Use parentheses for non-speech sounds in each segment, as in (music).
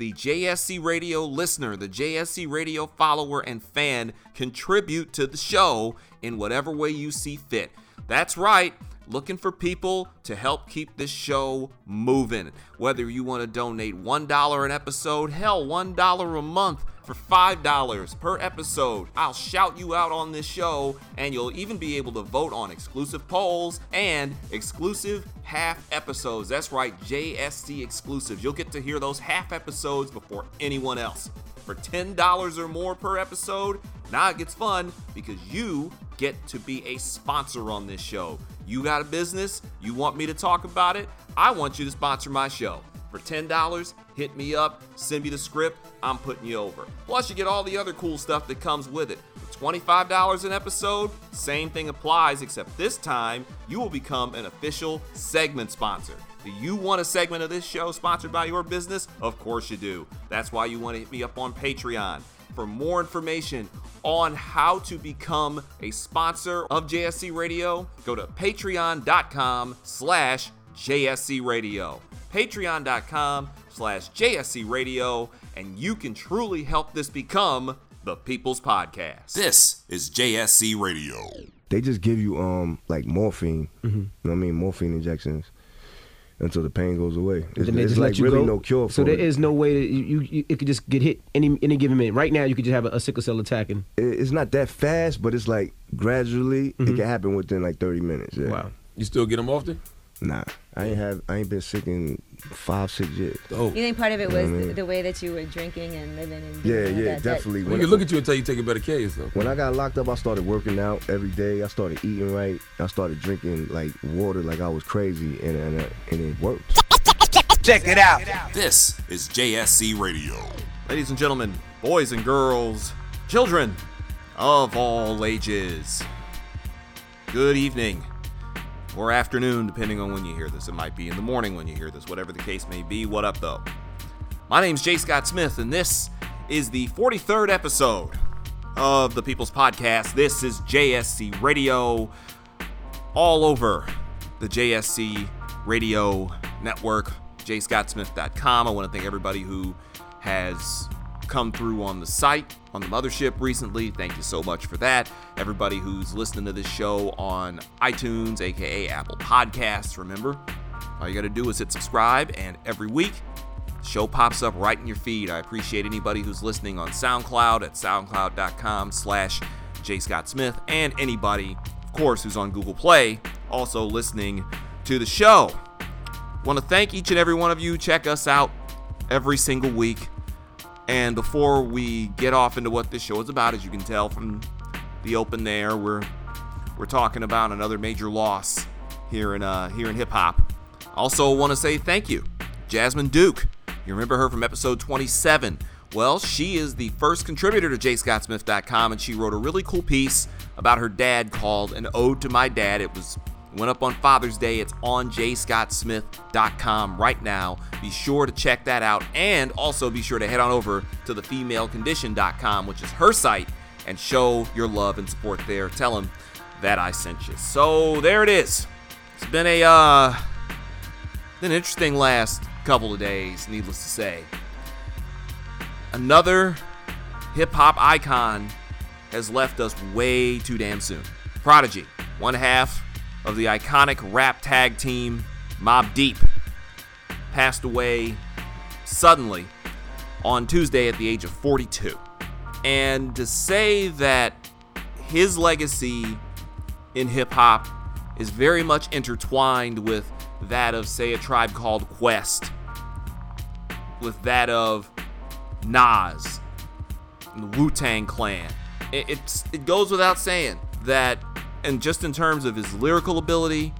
the JSC Radio listener, the JSC Radio follower and fan contribute to the show in whatever way you see fit. That's right, looking for people to help keep this show moving. Whether you want to donate $1 an episode, hell, $1 a month for $5 per episode. I'll shout you out on this show, and you'll even be able to vote on exclusive polls and exclusive half episodes. That's right, JSC exclusives. You'll get to hear those half episodes before anyone else. For $10 or more per episode, now it gets fun because you get to be a sponsor on this show. You got a business, you want me to talk about it, I want you to sponsor my show. For $10, hit me up, send me the script, I'm putting you over. Plus, you get all the other cool stuff that comes with it. For $25 an episode, same thing applies, except this time you will become an official segment sponsor. Do you want a segment of this show sponsored by your business? Of course you do. That's why you want to hit me up on Patreon. For more information on how to become a sponsor of JSC Radio, go to patreon.com slash JSC Radio. Patreon.com slash JSC Radio, and you can truly help this become the People's Podcast. This is JSC Radio. They just give you um like morphine. You know what I mean? Morphine injections until the pain goes away. It's, they it's just like let you really go. no cure for So there it. is no way that you, you, you it could just get hit any any given minute. Right now, you could just have a, a sickle cell attack and It- It's not that fast, but it's like gradually it can happen within like 30 minutes. Yeah. wow. You still get them often? Nah, I ain't have I ain't been sick in five six years. Oh. You think part of it You know was I the, mean? the way that you were drinking and living and Yeah, yeah, that, that- definitely. We When, you look at you until you take a better care of yourself. when I got locked up, I started working out every day. I started eating right. I started drinking like water like I was crazy, and and, uh, and it worked. Check it out. This is JSC Radio. Ladies and gentlemen, boys and girls, children of all ages, good evening or afternoon, depending on when you hear this. It might be in the morning when you hear this, whatever the case may be. What up, though? My name's Jay Scott Smith, and this is the 43rd episode of the People's Podcast. This is JSC Radio all over the JSC Radio Network, jscottsmith.com. I want to thank everybody who has come through on the site, on the mothership recently. Thank you so much for that. Everybody who's listening to this show on iTunes, aka Apple Podcasts, remember, all you got to do is hit subscribe, and every week, the show pops up right in your feed. I appreciate anybody who's listening on SoundCloud at soundcloud.com slash J. Scott Smith, and anybody, of course, who's on Google Play, also listening to the show. Want to thank each and every one of you. Check us out every single week. And before we get off into what this show is about, as you can tell from the open there, we're we're talking about another major loss here in uh, here in hip hop. Also, want to say thank you, Jasmine Duke. You remember her from episode 27. Well, she is the first contributor to jscottsmith.com, and she wrote a really cool piece about her dad called "An Ode to My Dad." It was went up on Father's Day. It's on jscottsmith.com right now. Be sure to check that out, and also be sure to head on over to thefemalecondition.com, which is her site, and show your love and support there. Tell them that I sent you. So there it is. It's been a uh, been an interesting last couple of days, needless to say. Another hip hop icon has left us way too damn soon. Prodigy, one half of the iconic rap tag team Mobb Deep, passed away suddenly on Tuesday at the age of 42. And to say that his legacy in hip hop is very much intertwined with that of, say, a tribe called Quest, with that of Nas, Wu Tang Clan. It, it goes without saying that, and just in terms of his lyrical ability,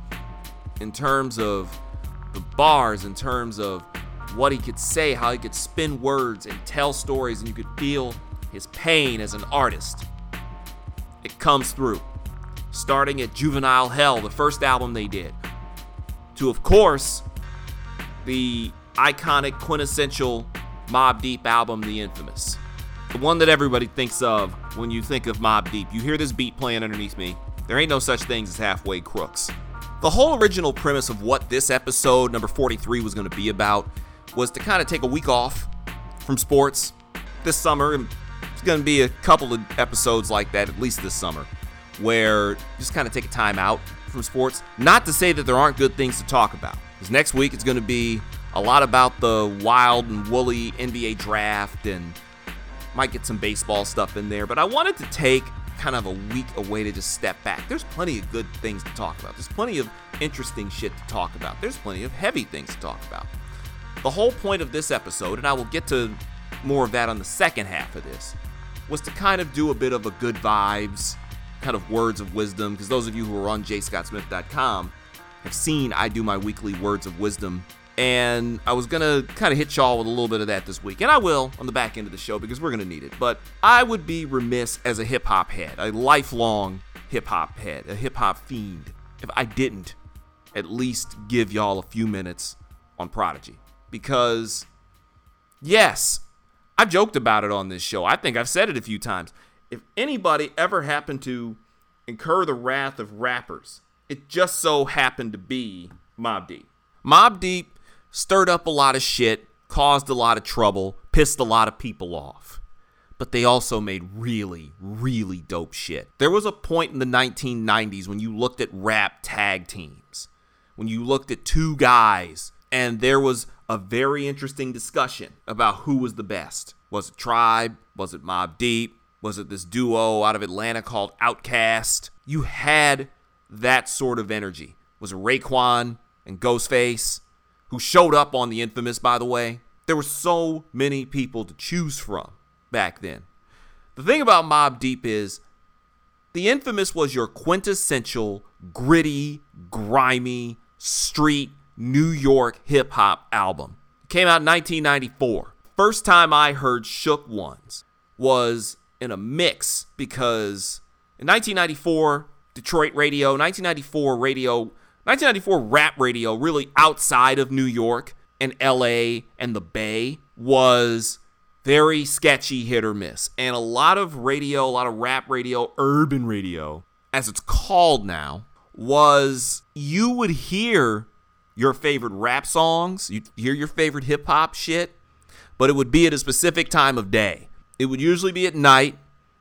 in terms of the bars, in terms of what he could say, how he could spin words and tell stories, and you could feel his pain as an artist. It comes through. starting at Juvenile Hell, the first album they did, to, of course, the iconic, quintessential Mobb Deep album, The Infamous. The one that everybody thinks of when you think of Mobb Deep. You hear this beat playing underneath me. There ain't no such things as halfway crooks. The whole original premise of what this episode, number 43, was going to be about was to kind of take a week off from sports this summer. It's going to be a couple of episodes like that, at least this summer, where just kind of take a time out from sports. Not to say that there aren't good things to talk about. Because next week it's going to be a lot about the wild and woolly NBA draft and might get some baseball stuff in there. But I wanted to take kind of a week away to just step back. There's plenty of good things to talk about. There's plenty of interesting shit to talk about. There's plenty of heavy things to talk about. The whole point of this episode, and I will get to more of that on the second half of this, was to kind of do a bit of a good vibes, kind of words of wisdom, because those of you who are on jscottsmith.com have seen I do my weekly words of wisdom. And I was gonna kind of hit y'all with a little bit of that this week, and I will on the back end of the show because we're gonna need it. But I would be remiss as a hip hop head, a lifelong hip hop head, a hip hop fiend, if I didn't at least give y'all a few minutes on Prodigy. Because, yes, I've joked about it on this show. I think I've said it a few times. If anybody ever happened to incur the wrath of rappers, it just so happened to be Mobb Deep. Mobb Deep stirred up a lot of shit, caused a lot of trouble, pissed a lot of people off. But they also made really, really dope shit. There was a point in the 1990s when you looked at rap tag teams, when you looked at two guys, and there was a very interesting discussion about who was the best. Was it Tribe? Was it Mobb Deep? Was it this duo out of Atlanta called OutKast? You had that sort of energy. Was it Raekwon and Ghostface, who showed up on the infamous, by the way? There were so many people to choose from back then. The thing about Mobb Deep is the infamous was your quintessential, gritty, grimy, street, New York hip hop album. It came out in 1994. First time I heard Shook Ones was in a mix because in 1994, Detroit radio, 1994 radio, 1994 rap radio, really outside of New York and LA and the Bay, was very sketchy hit or miss. And a lot of radio, a lot of rap radio, urban radio, as it's called now, was you would hear your favorite rap songs, you'd hear your favorite hip hop shit, but it would be at a specific time of day. It would usually be at night,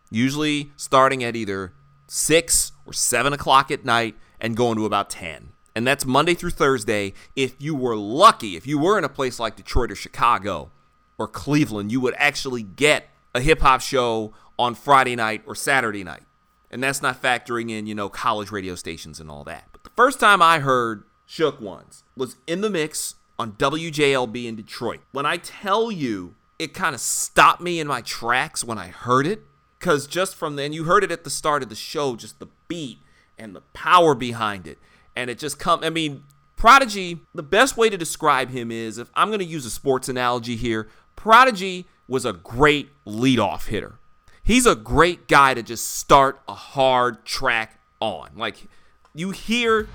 usually starting at either 6 or 7 o'clock at night and going to about 10. And that's Monday through Thursday. If you were lucky, if you were in a place like Detroit or Chicago or Cleveland, you would actually get a hip hop show on Friday night or Saturday night. And that's not factoring in, you know, college radio stations and all that. But the first time I heard Shook Ones was in the mix on WJLB in Detroit. When I tell you, it kind of stopped me in my tracks when I heard it. Because just from then, you heard it at the start of the show, just the beat and the power behind it. And it just come. I mean, Prodigy, the best way to describe him is if I'm going to use a sports analogy here, Prodigy was a great leadoff hitter. He's a great guy to just start a hard track on. Like, you hear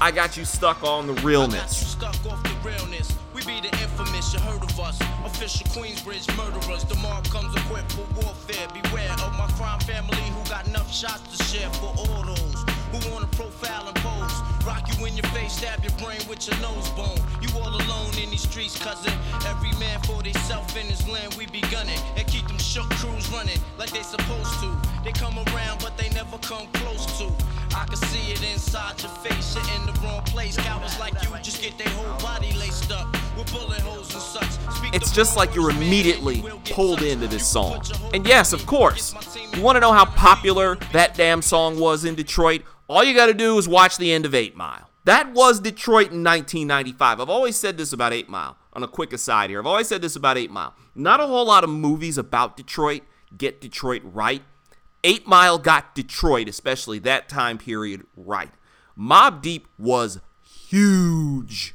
I got you stuck on the realness. We be the infamous, you heard of us. Official Queensbridge murderers. The mark comes equipped for warfare. Beware of my crime family who got enough shots to share for all those who wanna profile and pose. Rock you in your face, stab your brain with your nose bone. You all alone in these streets, cousin. Every man for theyself in his land, we be gunning. And keep them shook crews running like they supposed to. They come around, but they never come close to. I can see it inside your face, you're in the wrong place. Cowards like you just get their whole body laced up with bullet holes and such. Speak It's just like you're immediately and you will get pulled into this song. put your whole And yes, of course, against my team you want to know how popular that damn song was in Detroit? All you got to do is watch the end of 8 Mile. That was Detroit in 1995. I've always said this about 8 Mile. On a quick aside here, I've always said this about 8 Mile. Not a whole lot of movies about Detroit get Detroit right. 8 Mile got Detroit, especially that time period, right. Mobb Deep was huge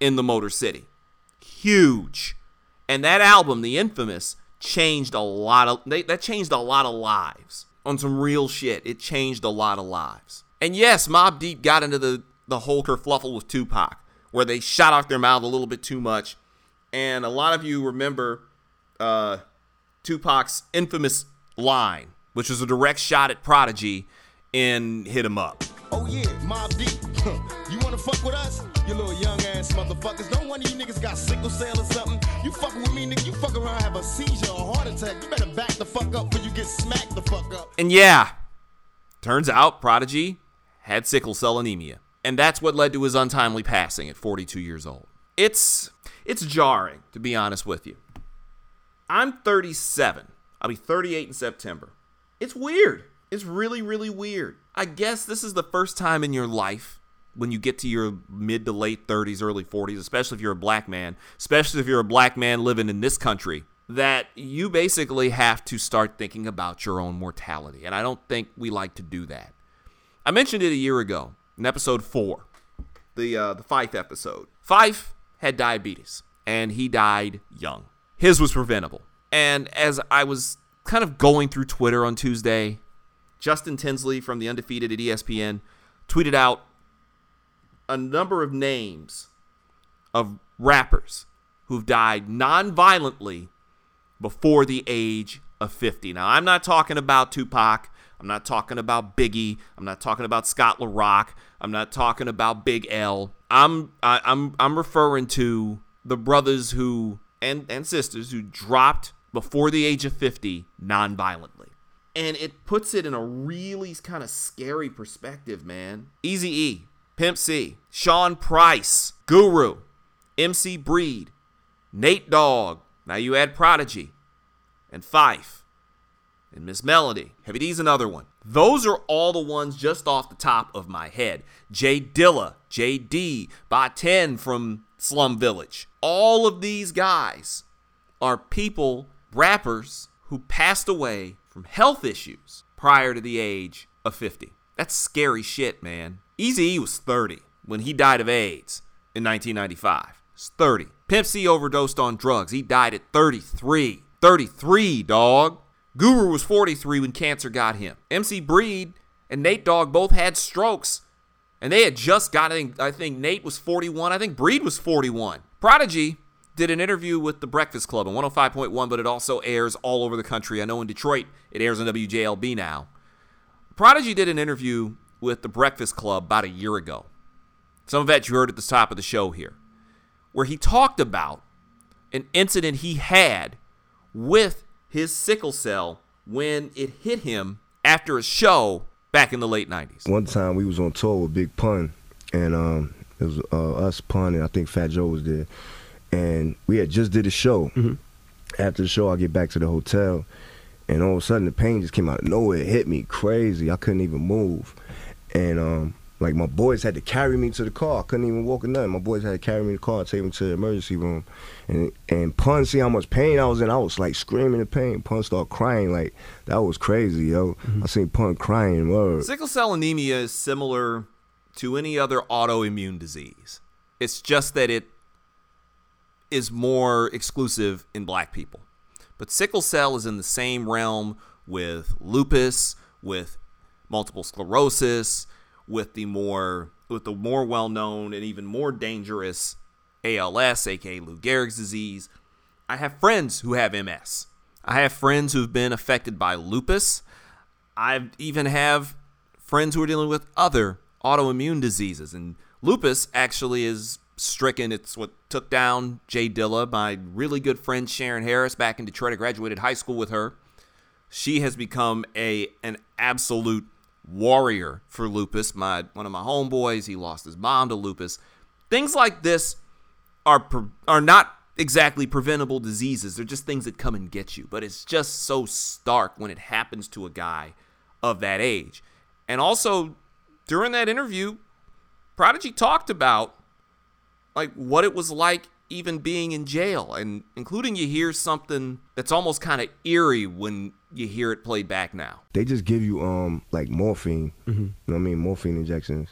in the Motor City. Huge. And that album, The Infamous, changed a lot of they, that changed a lot of lives. On some real shit. It changed a lot of lives. And yes, Mobb Deep got into the the whole kerfluffle with Tupac, where they shot off their mouth a little bit too much. And a lot of you remember uh, Tupac's infamous line, which was a direct shot at Prodigy in Hit 'em Up. Oh yeah, Mobb Deep. (laughs) you wanna fuck with us? You little young ass motherfuckers. Don't one of you niggas got sickle cell or something. You fucking with me, nigga. You fuck around, have a seizure or heart attack. You better back the fuck up before you get smacked the fuck up. And yeah, turns out Prodigy had sickle cell anemia. And that's what led to his untimely passing at 42 years old. It's it's jarring, to be honest with you. I'm 37. I'll be 38 in September. It's weird. It's really, really weird. I guess this is the first time in your life when you get to your mid to late 30s, early 40s, especially if you're a black man, especially if you're a black man living in this country, that you basically have to start thinking about your own mortality. And I don't think we like to do that. I mentioned it a year ago in episode four, the uh, the Phife episode. Phife had diabetes, and he died young. His was preventable. And as I was kind of going through Twitter on Tuesday, Justin Tinsley from the Undefeated at ESPN tweeted out a number of names of rappers who've died non-violently before the age of 50. Now, I'm not talking about Tupac. I'm not talking about Biggie. I'm not talking about Scott La Rock. I'm not talking about Big L. I'm I, I'm I'm referring to the brothers who and and sisters who dropped before the age of 50 non-violently. And it puts it in a really kind of scary perspective, man. Easy E, Pimp C, Sean Price, Guru, MC Breed, Nate Dogg. Now you add Prodigy and Phife and Ms. Melodie. Heavy D's another one. Those are all the ones just off the top of my head. J Dilla, JD, Baatin from Slum Village. All of these guys are people, rappers, who passed away from health issues prior to the age of 50. That's scary shit, man. Eazy was 30 when he died of AIDS in 1995. He's 30. Pimp C overdosed on drugs. He died at 33. 33, dog. Guru was 43 when cancer got him. MC Breed and Nate Dogg both had strokes. And they had just got, I think, I think Nate was 41. I think Breed was 41. Prodigy did an interview with the Breakfast Club on 105.1, but it also airs all over the country. I know in Detroit it airs on WJLB now. Prodigy did an interview with the Breakfast Club about a year ago. Some of that you heard at the top of the show here, where he talked about an incident he had with his sickle cell when it hit him after a show back in the late 90s. One time we was on tour with Big Pun, and um, it was uh, us, Pun, and I think Fat Joe was there, and we had just did a show. After the show, I get back to the hotel, and all of a sudden the pain just came out of nowhere. It hit me crazy. I couldn't even move, and um, like my boys had to carry me to the car. I couldn't even walk or nothing. My boys had to carry me to the car, take me to the emergency room, and and Pun see how much pain I was in. I was like screaming in pain. Pun started crying like that was crazy, yo. I seen Pun crying. Word. Sickle cell anemia is similar to any other autoimmune disease. It's just that it is more exclusive in black people. But sickle cell is in the same realm with lupus, with multiple sclerosis, with the more with the more well-known and even more dangerous ALS, aka Lou Gehrig's disease. I have friends who have MS. I have friends who've been affected by lupus. I even have friends who are dealing with other autoimmune diseases. And lupus actually is stricken. It's what took down J Dilla, my really good friend Sharon Harris back in Detroit. I graduated high school with her. She has become a an absolute warrior for lupus. My one of my homeboys, he lost his mom to lupus. Things like this are are not exactly preventable diseases. They're just things that come and get you. But it's just so stark when it happens to a guy of that age. And also during that interview, Prodigy talked about like what it was like even being in jail and including you hear something that's almost kind of eerie when you hear it played back now. they just give you um like morphine. You know what I mean? Morphine injections.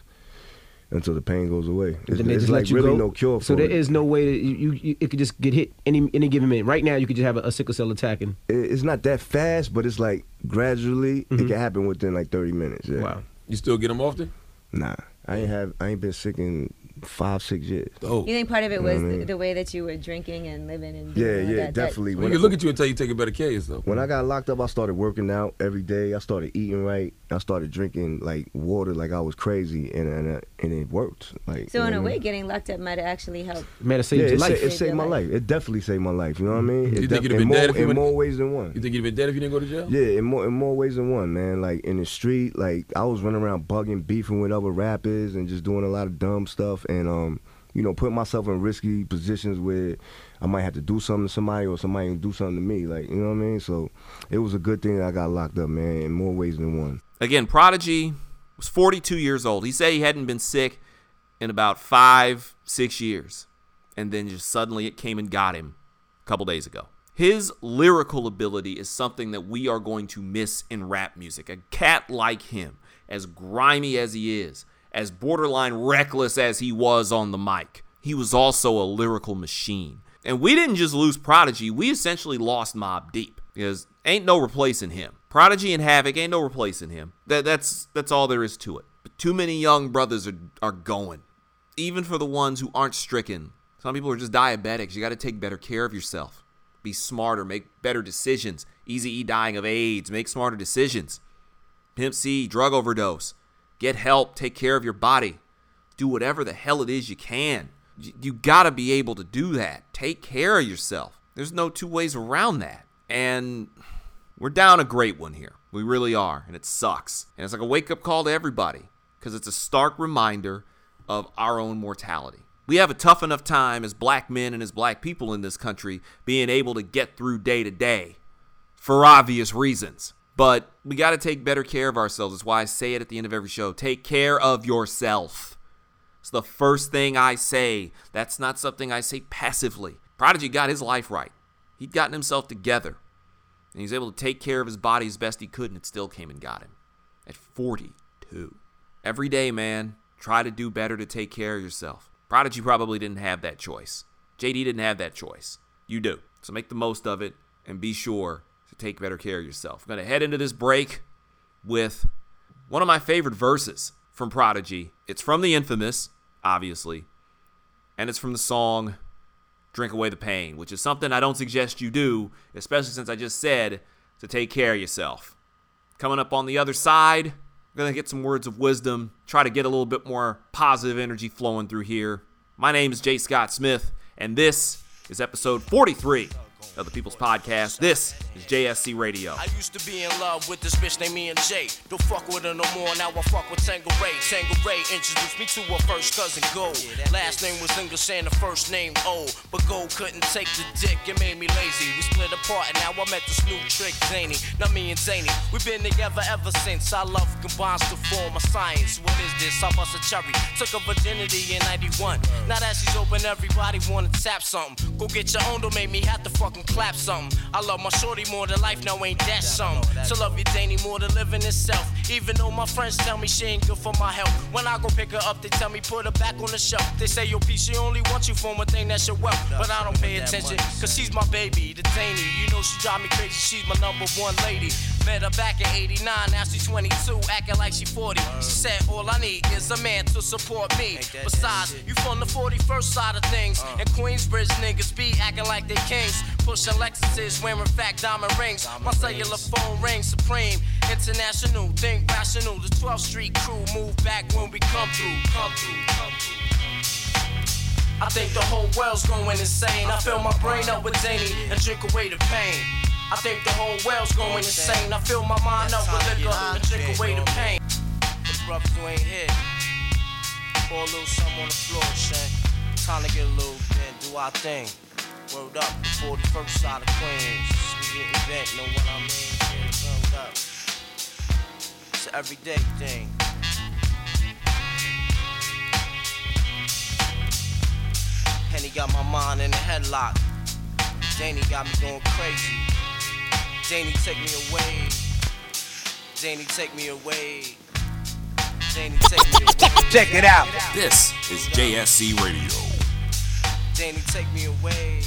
until the pain goes away. It's, Then they it's just like let you really go. no cure for so there it. is no way that you, you, you it could just get hit any any given minute. Right now, you could just have a, a sickle cell attack and It's not that fast, but it's like gradually. It Mhm. can happen within like 30 minutes. Yeah. wow. You still get them often? Nah, I ain't have. I ain't been sick in five, six years. Oh. You think part of it You know was I the, mean? the way that you were drinking and living and Yeah, yeah, that, that- definitely. Well, When you look at you and tell you take a better care of yourself. When I got locked up, I started working out every day. I started eating right. I started drinking like water, like I was crazy, and and, uh, and it worked. Like so in a way, mean? getting locked up might have actually helped. Man, it saved yeah, your it, life. sa- it Saved saved my life. life. It definitely saved my life. You know what I mean? It You think def- you'd have in been dead more, if you in would've- more ways than one. You think you'd have been dead if you didn't go to jail? Yeah, in more in more ways than one, man. Like in the street, like I was running around bugging, beefing with other rappers, and just doing a lot of dumb stuff, and um, you know, putting myself in risky positions where I might have to do something to somebody or somebody do something to me. Like you know what I mean? So it was a good thing that I got locked up, man, in more ways than one. Again, Prodigy was 42 years old. He said he hadn't been sick in about five, six years. And then just suddenly it came and got him a couple days ago. His lyrical ability is something that we are going to miss in rap music. A cat like him, as grimy as he is, as borderline reckless as he was on the mic, he was also a lyrical machine. And we didn't just lose Prodigy, we essentially lost Mobb Deep because ain't no replacing him. Prodigy and Havoc ain't no replacing him. That that's that's all there is to it. But too many young brothers are are going. Even for the ones who aren't stricken. Some people are just diabetics. You got to take better care of yourself. Be smarter, make better decisions. Easy E dying of AIDS, make smarter decisions. Pimp C, drug overdose. Get help, take care of your body. Do whatever the hell it is you can. You, got to be able to do that. Take care of yourself. There's no two ways around that. And we're down a great one here. We really are. And it sucks. And it's like a wake up call to everybody because it's a stark reminder of our own mortality. We have a tough enough time as black men and as black people in this country being able to get through day to day for obvious reasons. But we got to take better care of ourselves. That's why I say it at the end of every show. Take care of yourself. It's the first thing I say. That's not something I say passively. Prodigy got his life right. He'd gotten himself together. And he's able to take care of his body as best he could, and it still came and got him. At 42. Every day, man, try to do better to take care of yourself. Prodigy probably didn't have that choice. JD didn't have that choice. You do. So make the most of it and be sure take better care of yourself. I'm going to head into this break with one of my favorite verses from Prodigy. It's from the infamous, obviously, and it's from the song Drink Away the Pain, which is something I don't suggest you do, especially since I just said to take care of yourself. Coming up on the other side, we're going to get some words of wisdom, try to get a little bit more positive energy flowing through here. My name is Jay Scott Smith, and this is episode 43 of the People's Podcast. This JSC Radio. I used to be in love with this bitch named me and Jay. Don't fuck with her no more, now I fuck with Tango Ray. Tango Ray introduced me to her first cousin Gold. Last name was English and the first name O. But Gold couldn't take the dick, it made me lazy. We split apart and now I met this new trick, Zany. Now me and Zany, we've been together ever since. Our love combines to form a science. What is this? I bust a cherry. Took her virginity in 91. Now that she's open, everybody wanna tap something. Go get your own, don't make me have to fucking clap something. I love my shorty more to life, now ain't that something? To love you, Danny, more than living itself. Even though my friends tell me she ain't good for my health. When I go pick her up, they tell me put her back on the shelf. They say, yo, P, she only wants you for one thing, that's your wealth. But I don't pay attention, cause she's my baby, the Danny. You know she drive me crazy, she's my number one lady. Met her back in 89, now she's 22, acting like she 40. She said, all I need is a man to support me. Besides, you from the 41st side of things. And Queensbridge niggas be acting like they kings. Pushing Lexuses, wearing fat diamond rings. My cellular phone rings supreme. International, think rational. The 12th Street crew move back when we come through. Come through, come through. I think the whole world's going insane. I fill my brain up with Zany and drink away the pain. I think the whole world's going insane. I fill my mind up with liquor and drink away the pain. The brothers who ain't here, pour a little something on the floor, Shane. Time to get a little bit, do our thing. Word up, before the 41st side of Queens. We getting bent, know what I mean? Word up. It's an everyday thing. Henny got my mind in a headlock. Danny got me going crazy. Danny, take me away. Danny, take me away. Janie, take me away. (laughs) Check it out. This is JSC Radio. Janie, take me away.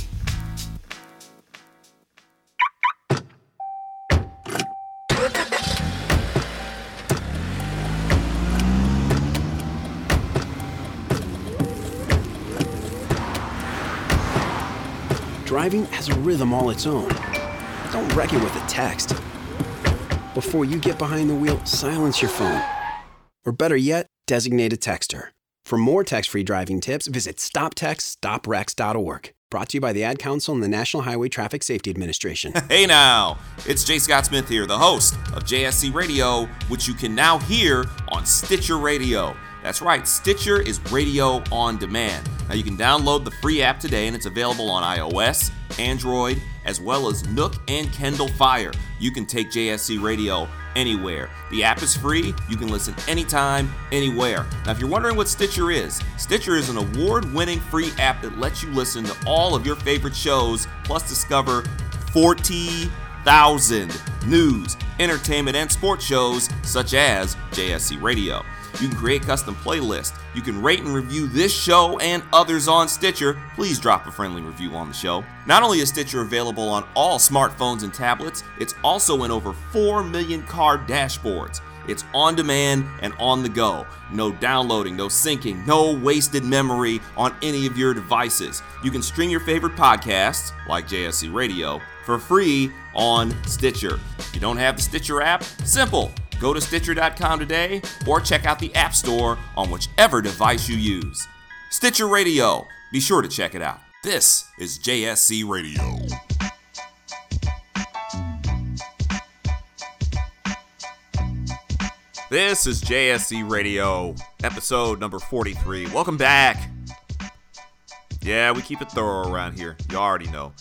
Driving has a rhythm all its own. Don't wreck it with a text. Before you get behind the wheel, silence your phone. Or better yet, designate a texter. For more text free driving tips, visit stoptextsstopwrecks.org. Brought to you by the Ad Council and the National Highway Traffic Safety Administration. (laughs) Hey now, it's Jay Scott Smith here, the host of JSC Radio, which you can now hear on Stitcher Radio. That's right, Stitcher is radio on demand. Now you can download the free app today and it's available on iOS, Android, as well as Nook and Kindle Fire. You can take JSC Radio anywhere. The app is free, you can listen anytime, anywhere. Now, if you're wondering what Stitcher is, Stitcher is an award winning free app that lets you listen to all of your favorite shows, plus discover 40,000 news, entertainment, and sports shows such as JSC Radio. You can create custom playlists. You can rate and review this show and others on Stitcher. Please drop a friendly review on the show. Not only is Stitcher available on all smartphones and tablets, it's also in over 4 million car dashboards. It's on demand and on the go. No downloading, no syncing, no wasted memory on any of your devices. You can stream your favorite podcasts, like JSC Radio, for free on Stitcher. If you don't have the Stitcher app, simple. Go to Stitcher.com today or check out the App Store on whichever device you use. Stitcher Radio, be sure to check it out. This is JSC Radio. This is JSC Radio, episode number 43. Welcome back. Yeah, we keep it thorough around here. You already know.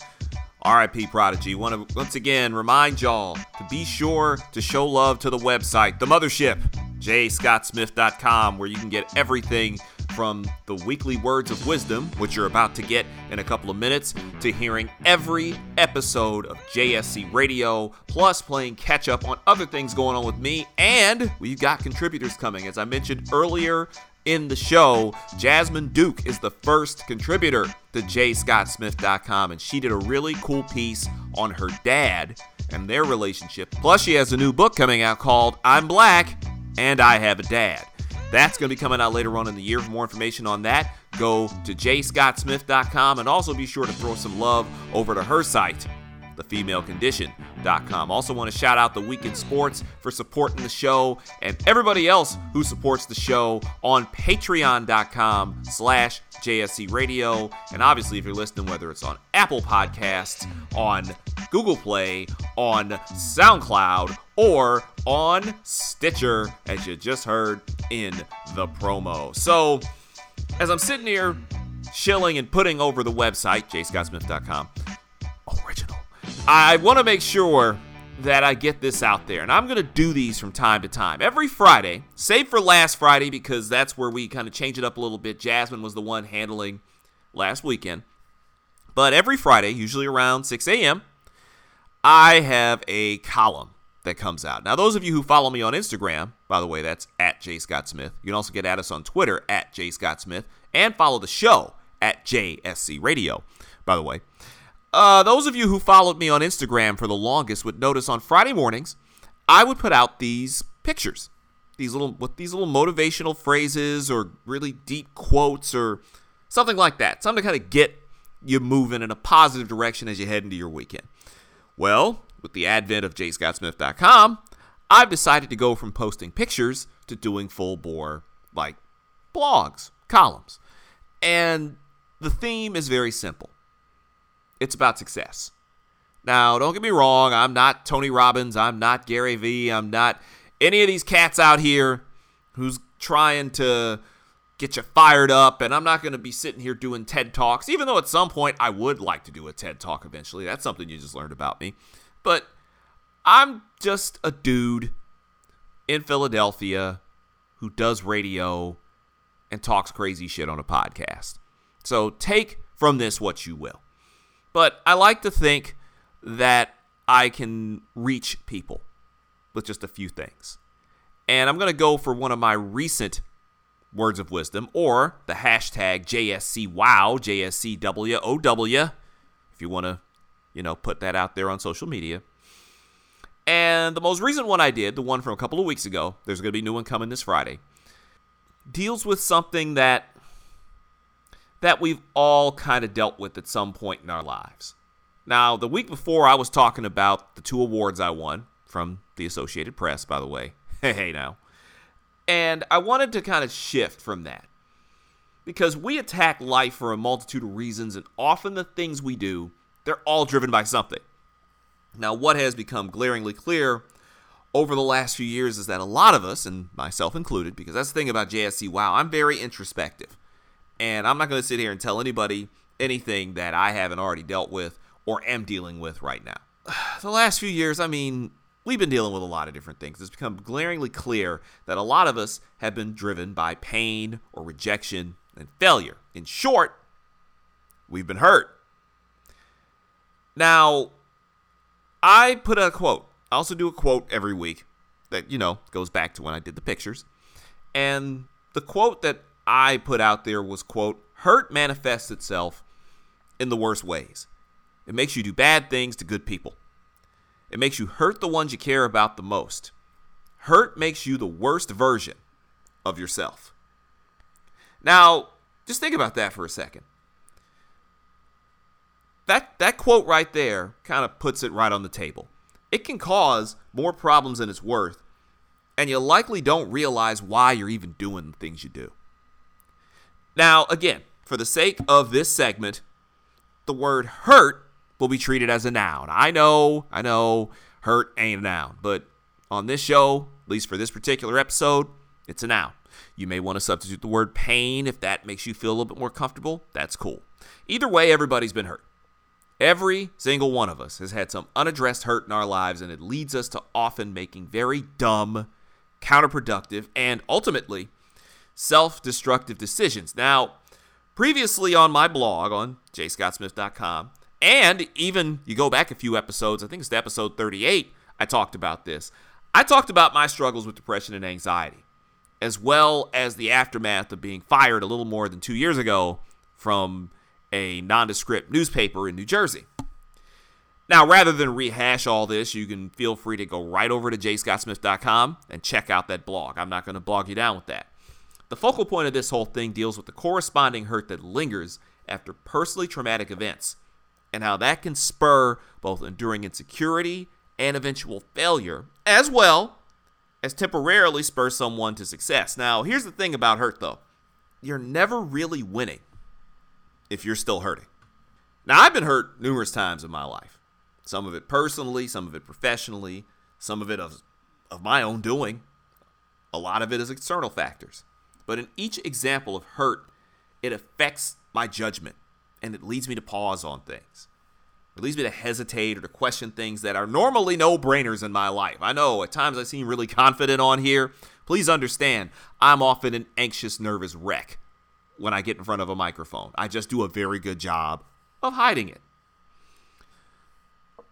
RIP Prodigy. Want to once again remind y'all to be sure to show love to the website, the mothership, jscottsmith.com, where you can get everything from the weekly words of wisdom, which you're about to get in a couple of minutes, to hearing every episode of JSC Radio, plus playing catch up on other things going on with me. And we've got contributors coming. As I mentioned earlier in the show, Jasmine Duke is the first contributor to jscottsmith.com, and she did a really cool piece on her dad and their relationship. Plus, she has a new book coming out called I'm Black and I Have a Dad. That's going to be coming out later on in the year. For more information on that, go to jscottsmith.com and also be sure to throw some love over to her site, thefemalecondition.com. Also want to shout out the Weekend Sports for supporting the show and everybody else who supports the show on patreon.com slash JSC Radio. And obviously, if you're listening, whether it's on Apple Podcasts, on Google Play, on SoundCloud, or on Stitcher, as you just heard in the promo. So, as I'm sitting here chilling and putting over the website, jscottsmith.com, original, I want to make sure that I get this out there. And I'm going to do these from time to time. Every Friday, save for last Friday because that's where we kind of change it up a little bit. Jasmine was the one handling last weekend. But every Friday, usually around 6 a.m., I have a column that comes out. Now, those of you who follow me on Instagram, by the way, that's at J Scott Smith. You can also get at us on Twitter at J Scott Smith and follow the show at JSC Radio, by the way. Uh, those of you who followed me on Instagram for the longest would notice on Friday mornings, I would put out these pictures, these little with these little motivational phrases or really deep quotes or something like that, something to kind of get you moving in a positive direction as you head into your weekend. Well, with the advent of jscottsmith.com, I've decided to go from posting pictures to doing full bore like blogs, columns, and the theme is very simple it's about success. Now, don't get me wrong, I'm not Tony Robbins, I'm not Gary Vee, I'm not any of these cats out here who's trying to get you fired up, and I'm not going to be sitting here doing TED Talks, even though at some point I would like to do a TED Talk eventually. That's something you just learned about me. But I'm just a dude in Philadelphia who does radio and talks crazy shit on a podcast. So take from this what you will. But I like to think that I can reach people with just a few things. And I'm going to go for one of my recent words of wisdom or the hashtag JSCWOW, JSCWOW, if you want to, you know, put that out there on social media. And the most recent one I did, the one from a couple of weeks ago, there's going to be a new one coming this Friday, deals with something that that we've all kind of dealt with at some point in our lives. Now, the week before I was talking about the two awards I won from the Associated Press, by the way. (laughs) Hey, hey now. And I wanted to kind of shift from that. Because we attack life for a multitude of reasons, and often the things we do, they're all driven by something. Now, what has become glaringly clear over the last few years is that a lot of us, and myself included, because that's the thing about JSC Wow, I'm very introspective. And I'm not going to sit here and tell anybody anything that I haven't already dealt with or am dealing with right now. (sighs) The last few years, I mean, we've been dealing with a lot of different things. It's become glaringly clear that a lot of us have been driven by pain or rejection and failure. In short, we've been hurt. Now, I put a quote. I also do a quote every week that, you know, goes back to when I did the pictures. And the quote that I put out there was, quote, hurt manifests itself in the worst ways. It makes you do bad things to good people. It makes you hurt the ones you care about the most. Hurt makes you the worst version of yourself. Now, just think about that for a second. That that quote right there kind of puts it right on the table. It can cause more problems than it's worth, and you likely don't realize why you're even doing the things you do. Now, again, for the sake of this segment, the word hurt will be treated as a noun. I know, I know, hurt ain't a noun, but on this show, at least for this particular episode, it's a noun. You may want to substitute the word pain if that makes you feel a little bit more comfortable. That's cool. Either way, everybody's been hurt. Every single one of us has had some unaddressed hurt in our lives, and it leads us to often making very dumb, counterproductive, and ultimately self destructive decisions. Now, previously on my blog on jscottsmith.com, and even you go back a few episodes, I think it's episode 38, I talked about this. I talked about my struggles with depression and anxiety, as well as the aftermath of being fired a little more than two years ago from a nondescript newspaper in New Jersey. Now, rather than rehash all this, you can feel free to go right over to jscottsmith.com and check out that blog. I'm not going to bog you down with that. The focal point of this whole thing deals with the corresponding hurt that lingers after personally traumatic events and how that can spur both enduring insecurity and eventual failure, as well as temporarily spur someone to success. Now, here's the thing about hurt though you're never really winning if you're still hurting. Now, I've been hurt numerous times in my life. Some of it personally, some of it professionally, some of it of, of my own doing. A lot of it is external factors. But in each example of hurt, it affects my judgment and it leads me to pause on things. It leads me to hesitate or to question things that are normally no brainers in my life. I know at times I seem really confident on here. Please understand, I'm often an anxious, nervous wreck when I get in front of a microphone. I just do a very good job of hiding it.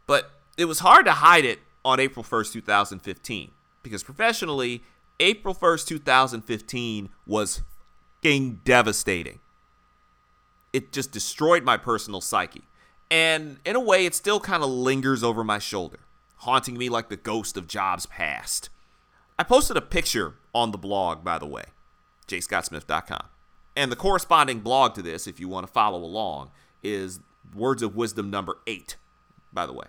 But it was hard to hide it on April 1st, 2015, because professionally, April 1st, 2015 was fucking devastating. It just destroyed my personal psyche. And in a way, it still kind of lingers over my shoulder, haunting me like the ghost of jobs past. I posted a picture on the blog, by the way, jscottsmith.com. And the corresponding blog to this, if you want to follow along, is Words of Wisdom number eight, by the way.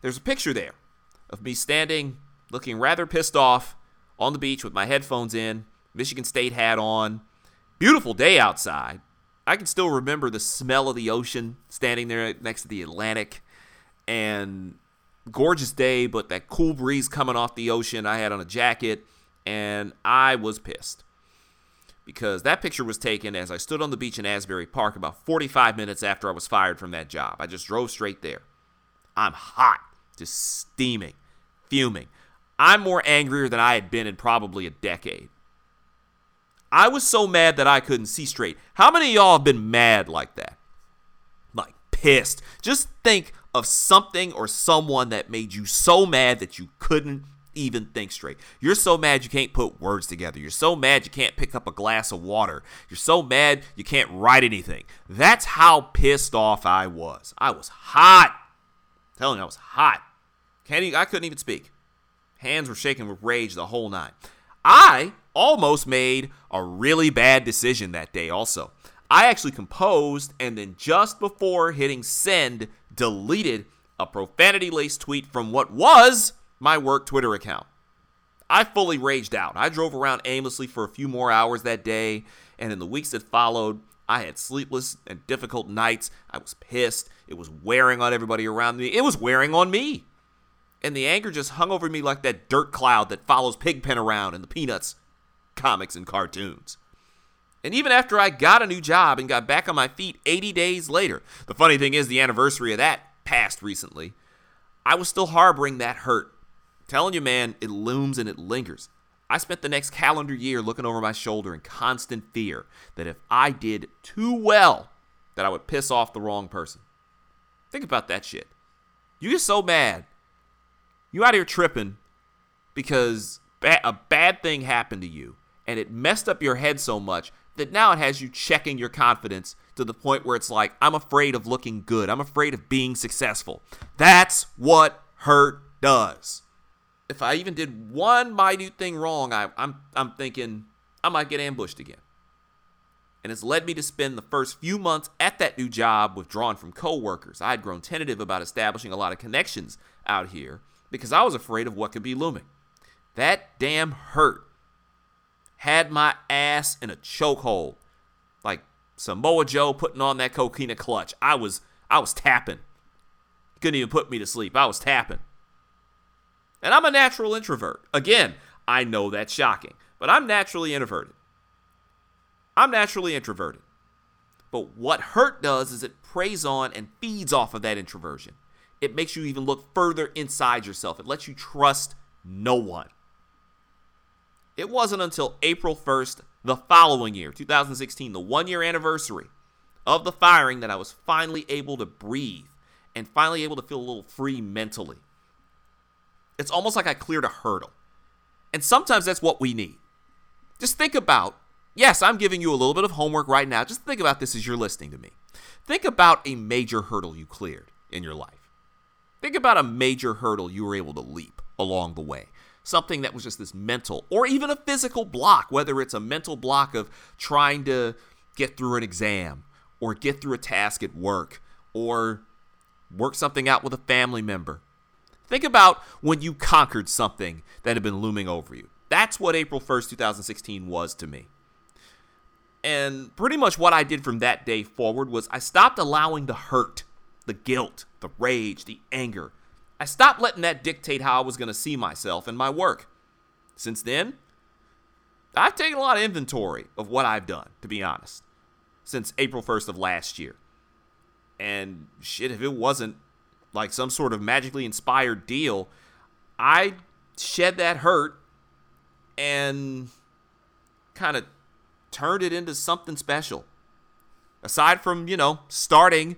There's a picture there of me standing, looking rather pissed off on the beach with my headphones in, Michigan State hat on. Beautiful day outside. I can still remember the smell of the ocean standing there next to the Atlantic and gorgeous day, but that cool breeze coming off the ocean. I had on a jacket and I was pissed because that picture was taken as I stood on the beach in Asbury Park about 45 minutes after I was fired from that job. I just drove straight there. I'm hot, just steaming, fuming. I'm more angrier than I had been in probably a decade. I was so mad that I couldn't see straight. How many of y'all have been mad like that? Like pissed. Just think of something or someone that made you so mad that you couldn't even think straight. You're so mad you can't put words together. You're so mad you can't pick up a glass of water. You're so mad you can't write anything. That's how pissed off I was. I was hot. I'm telling you, I was hot. Can't even, I couldn't even speak. Hands were shaking with rage the whole night. I almost made a really bad decision that day, also. I actually composed and then just before hitting send, deleted a profanity laced tweet from what was my work Twitter account. I fully raged out. I drove around aimlessly for a few more hours that day, and in the weeks that followed, I had sleepless and difficult nights. I was pissed. It was wearing on everybody around me. It was wearing on me. And the anger just hung over me like that dirt cloud that follows Pigpen around in the Peanuts comics and cartoons. And even after I got a new job and got back on my feet 80 days later, the funny thing is the anniversary of that passed recently, I was still harboring that hurt. telling you, man, it looms and it lingers. I spent the next calendar year looking over my shoulder in constant fear that if I did too well, that I would piss off the wrong person. Think about that shit. You get so mad. You out here tripping because ba- a bad thing happened to you and it messed up your head so much that now it has you checking your confidence to the point where it's like, I'm afraid of looking good. I'm afraid of being successful. That's what hurt does. If I even did one minute thing wrong, I, I'm, I'm thinking I might get ambushed again. And it's led me to spend the first few months at that new job withdrawn from coworkers. I had grown tentative about establishing a lot of connections out here because I was afraid of what could be looming. That damn hurt had my ass in a chokehold. Like Samoa Joe putting on that coquina clutch. I was I was tapping. Couldn't even put me to sleep. I was tapping. And I'm a natural introvert. Again, I know that's shocking, but I'm naturally introverted. I'm naturally introverted. But what hurt does is it preys on and feeds off of that introversion. It makes you even look further inside yourself. It lets you trust no one. It wasn't until April 1st, the following year, 2016, the one year anniversary of the firing, that I was finally able to breathe and finally able to feel a little free mentally. It's almost like I cleared a hurdle. And sometimes that's what we need. Just think about yes, I'm giving you a little bit of homework right now. Just think about this as you're listening to me. Think about a major hurdle you cleared in your life. Think about a major hurdle you were able to leap along the way something that was just this mental or even a physical block, whether it's a mental block of trying to get through an exam or get through a task at work or work something out with a family member. Think about when you conquered something that had been looming over you. That's what April 1st, 2016 was to me. And pretty much what I did from that day forward was I stopped allowing the hurt, the guilt, the rage, the anger I stopped letting that dictate how I was going to see myself and my work. Since then, I've taken a lot of inventory of what I've done, to be honest, since April 1st of last year. And shit, if it wasn't like some sort of magically inspired deal, I shed that hurt and kind of turned it into something special. Aside from, you know, starting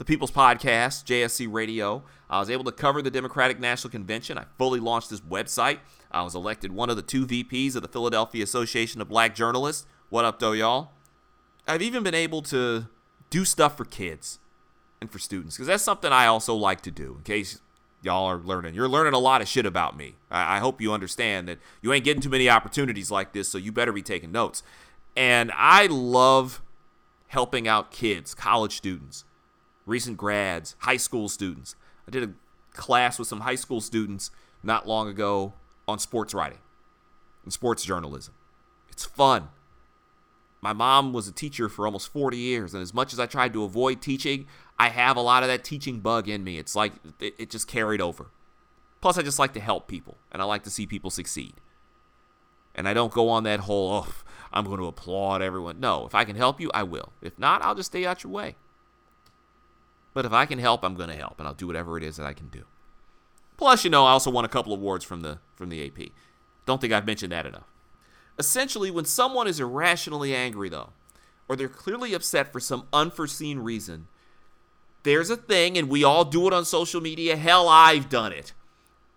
the People's Podcast, JSC Radio, I was able to cover the Democratic National Convention. I fully launched this website. I was elected one of the two VPs of the Philadelphia Association of Black Journalists. What up, though, y'all? I've even been able to do stuff for kids and for students because that's something I also like to do. In case y'all are learning, you're learning a lot of shit about me. I, I hope you understand that you ain't getting too many opportunities like this, so you better be taking notes. And I love helping out kids, college students, recent grads, high school students. I did a class with some high school students not long ago on sports writing and sports journalism. It's fun. My mom was a teacher for almost 40 years, and as much as I tried to avoid teaching, I have a lot of that teaching bug in me. It's like it, it just carried over. Plus, I just like to help people, and I like to see people succeed. And I don't go on that whole, oh, I'm going to applaud everyone. No, if I can help you, I will. If not, I'll just stay out your way. But if I can help, I'm going to help, and I'll do whatever it is that I can do. Plus, you know, I also won a couple awards from the from the AP. Don't think I've mentioned that enough. Essentially, when someone is irrationally angry, though, or they're clearly upset for some unforeseen reason, there's a thing, and we all do it on social media. Hell, I've done it.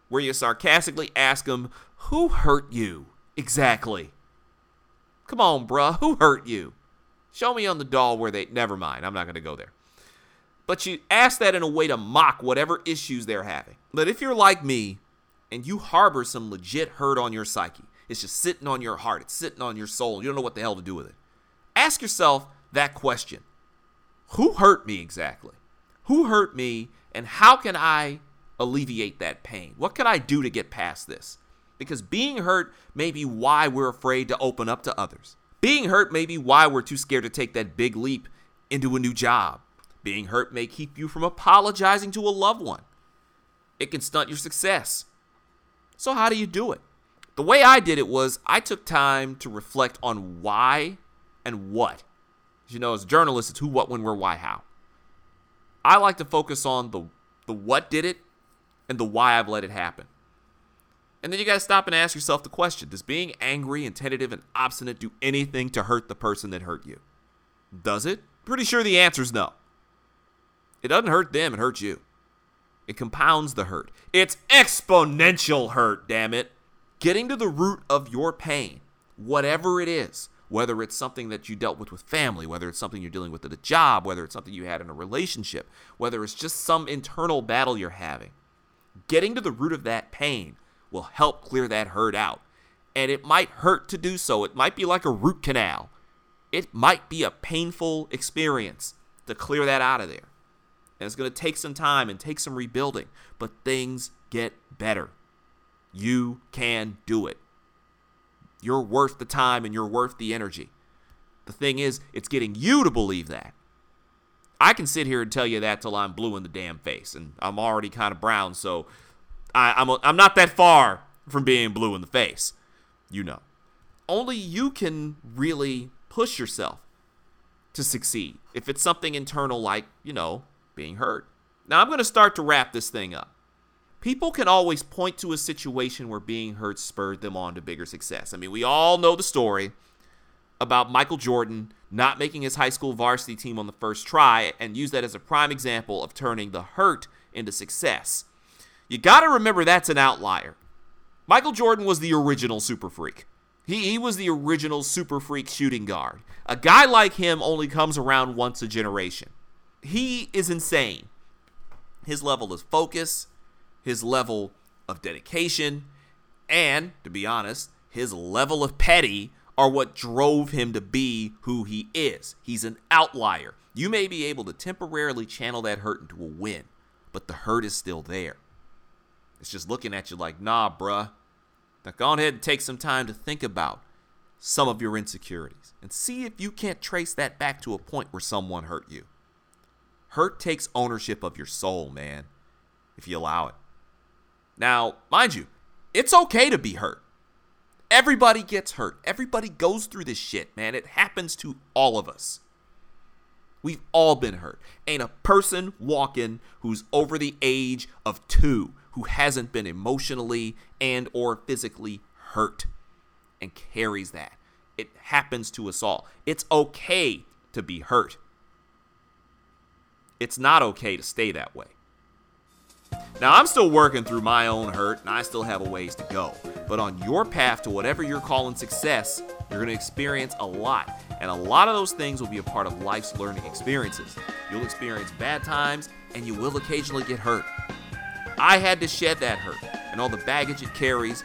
where you sarcastically ask them, Who hurt you exactly? Come on, bruh, who hurt you? Show me on the doll where they. Never mind, I'm not going to go there. But you ask that in a way to mock whatever issues they're having. But if you're like me and you harbor some legit hurt on your psyche, it's just sitting on your heart, it's sitting on your soul, you don't know what the hell to do with it. Ask yourself that question Who hurt me exactly? Who hurt me, and how can I alleviate that pain? What can I do to get past this? Because being hurt may be why we're afraid to open up to others. Being hurt may be why we're too scared to take that big leap into a new job. Being hurt may keep you from apologizing to a loved one. It can stunt your success. So, how do you do it? The way I did it was I took time to reflect on why and what. As you know, as journalists, it's who, what, when, where, why, how. I like to focus on the, the what did it and the why I've let it happen. And then you got to stop and ask yourself the question Does being angry and tentative and obstinate do anything to hurt the person that hurt you? Does it? Pretty sure the answer is no. It doesn't hurt them, it hurts you. It compounds the hurt. It's exponential hurt, damn it. Getting to the root of your pain, whatever it is, whether it's something that you dealt with with family, whether it's something you're dealing with at a job, whether it's something you had in a relationship, whether it's just some internal battle you're having. Getting to the root of that pain will help clear that hurt out. And it might hurt to do so. It might be like a root canal. It might be a painful experience to clear that out of there. And it's going to take some time and take some rebuilding, but things get better. You can do it. You're worth the time and you're worth the energy. The thing is, it's getting you to believe that. I can sit here and tell you that till I'm blue in the damn face, and I'm already kind of brown, so I, I'm, I'm not that far from being blue in the face. You know. Only you can really push yourself to succeed if it's something internal like, you know, being hurt. Now, I'm going to start to wrap this thing up. People can always point to a situation where being hurt spurred them on to bigger success. I mean, we all know the story about Michael Jordan not making his high school varsity team on the first try and use that as a prime example of turning the hurt into success. You got to remember that's an outlier. Michael Jordan was the original super freak. He, he was the original super freak shooting guard. A guy like him only comes around once a generation. He is insane. His level of focus, his level of dedication, and, to be honest, his level of petty are what drove him to be who he is. He's an outlier. You may be able to temporarily channel that hurt into a win, but the hurt is still there. It's just looking at you like, nah, bruh. Now go ahead and take some time to think about some of your insecurities and see if you can't trace that back to a point where someone hurt you. Hurt takes ownership of your soul, man, if you allow it. Now, mind you, it's okay to be hurt. Everybody gets hurt. Everybody goes through this shit, man. It happens to all of us. We've all been hurt. Ain't a person walking who's over the age of 2 who hasn't been emotionally and or physically hurt and carries that. It happens to us all. It's okay to be hurt. It's not okay to stay that way. Now, I'm still working through my own hurt and I still have a ways to go. But on your path to whatever you're calling success, you're going to experience a lot. And a lot of those things will be a part of life's learning experiences. You'll experience bad times and you will occasionally get hurt. I had to shed that hurt and all the baggage it carries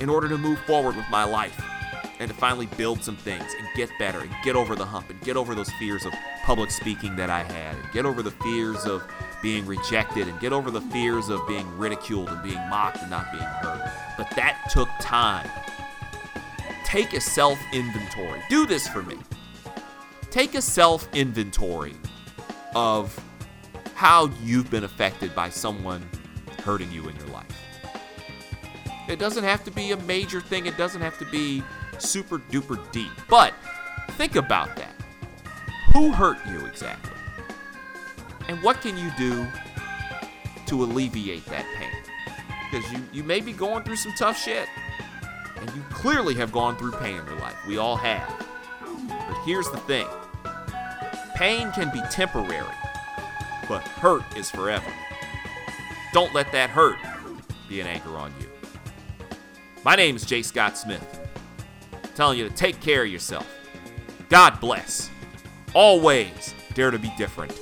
in order to move forward with my life and to finally build some things and get better and get over the hump and get over those fears of public speaking that I had and get over the fears of being rejected and get over the fears of being ridiculed and being mocked and not being heard. But that took time. Take a self inventory. Do this for me. Take a self inventory of how you've been affected by someone hurting you in your life. It doesn't have to be a major thing, it doesn't have to be super duper deep. But think about that. Who hurt you exactly? And what can you do to alleviate that pain? Because you, you may be going through some tough shit. And you clearly have gone through pain in your life. We all have. But here's the thing pain can be temporary, but hurt is forever. Don't let that hurt be an anchor on you. My name is Jay Scott Smith. Telling you to take care of yourself. God bless. Always dare to be different.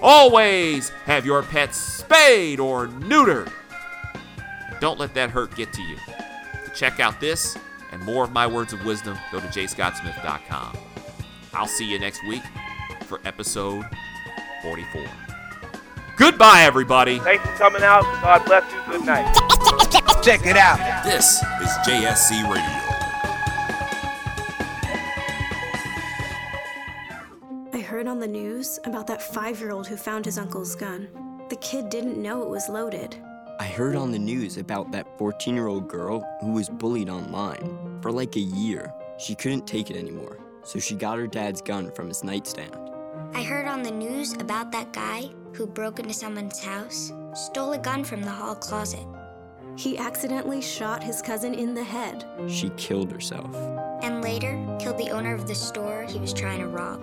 Always have your pets spayed or neutered. Don't let that hurt get to you. To check out this and more of my words of wisdom, go to jscottsmith.com. I'll see you next week for episode 44. Goodbye, everybody. Thanks for coming out. God bless you. Good night. Check it out. This is JSC Radio. The news about that five year old who found his uncle's gun. The kid didn't know it was loaded. I heard on the news about that 14 year old girl who was bullied online. For like a year, she couldn't take it anymore, so she got her dad's gun from his nightstand. I heard on the news about that guy who broke into someone's house, stole a gun from the hall closet. He accidentally shot his cousin in the head. She killed herself. And later, killed the owner of the store he was trying to rob.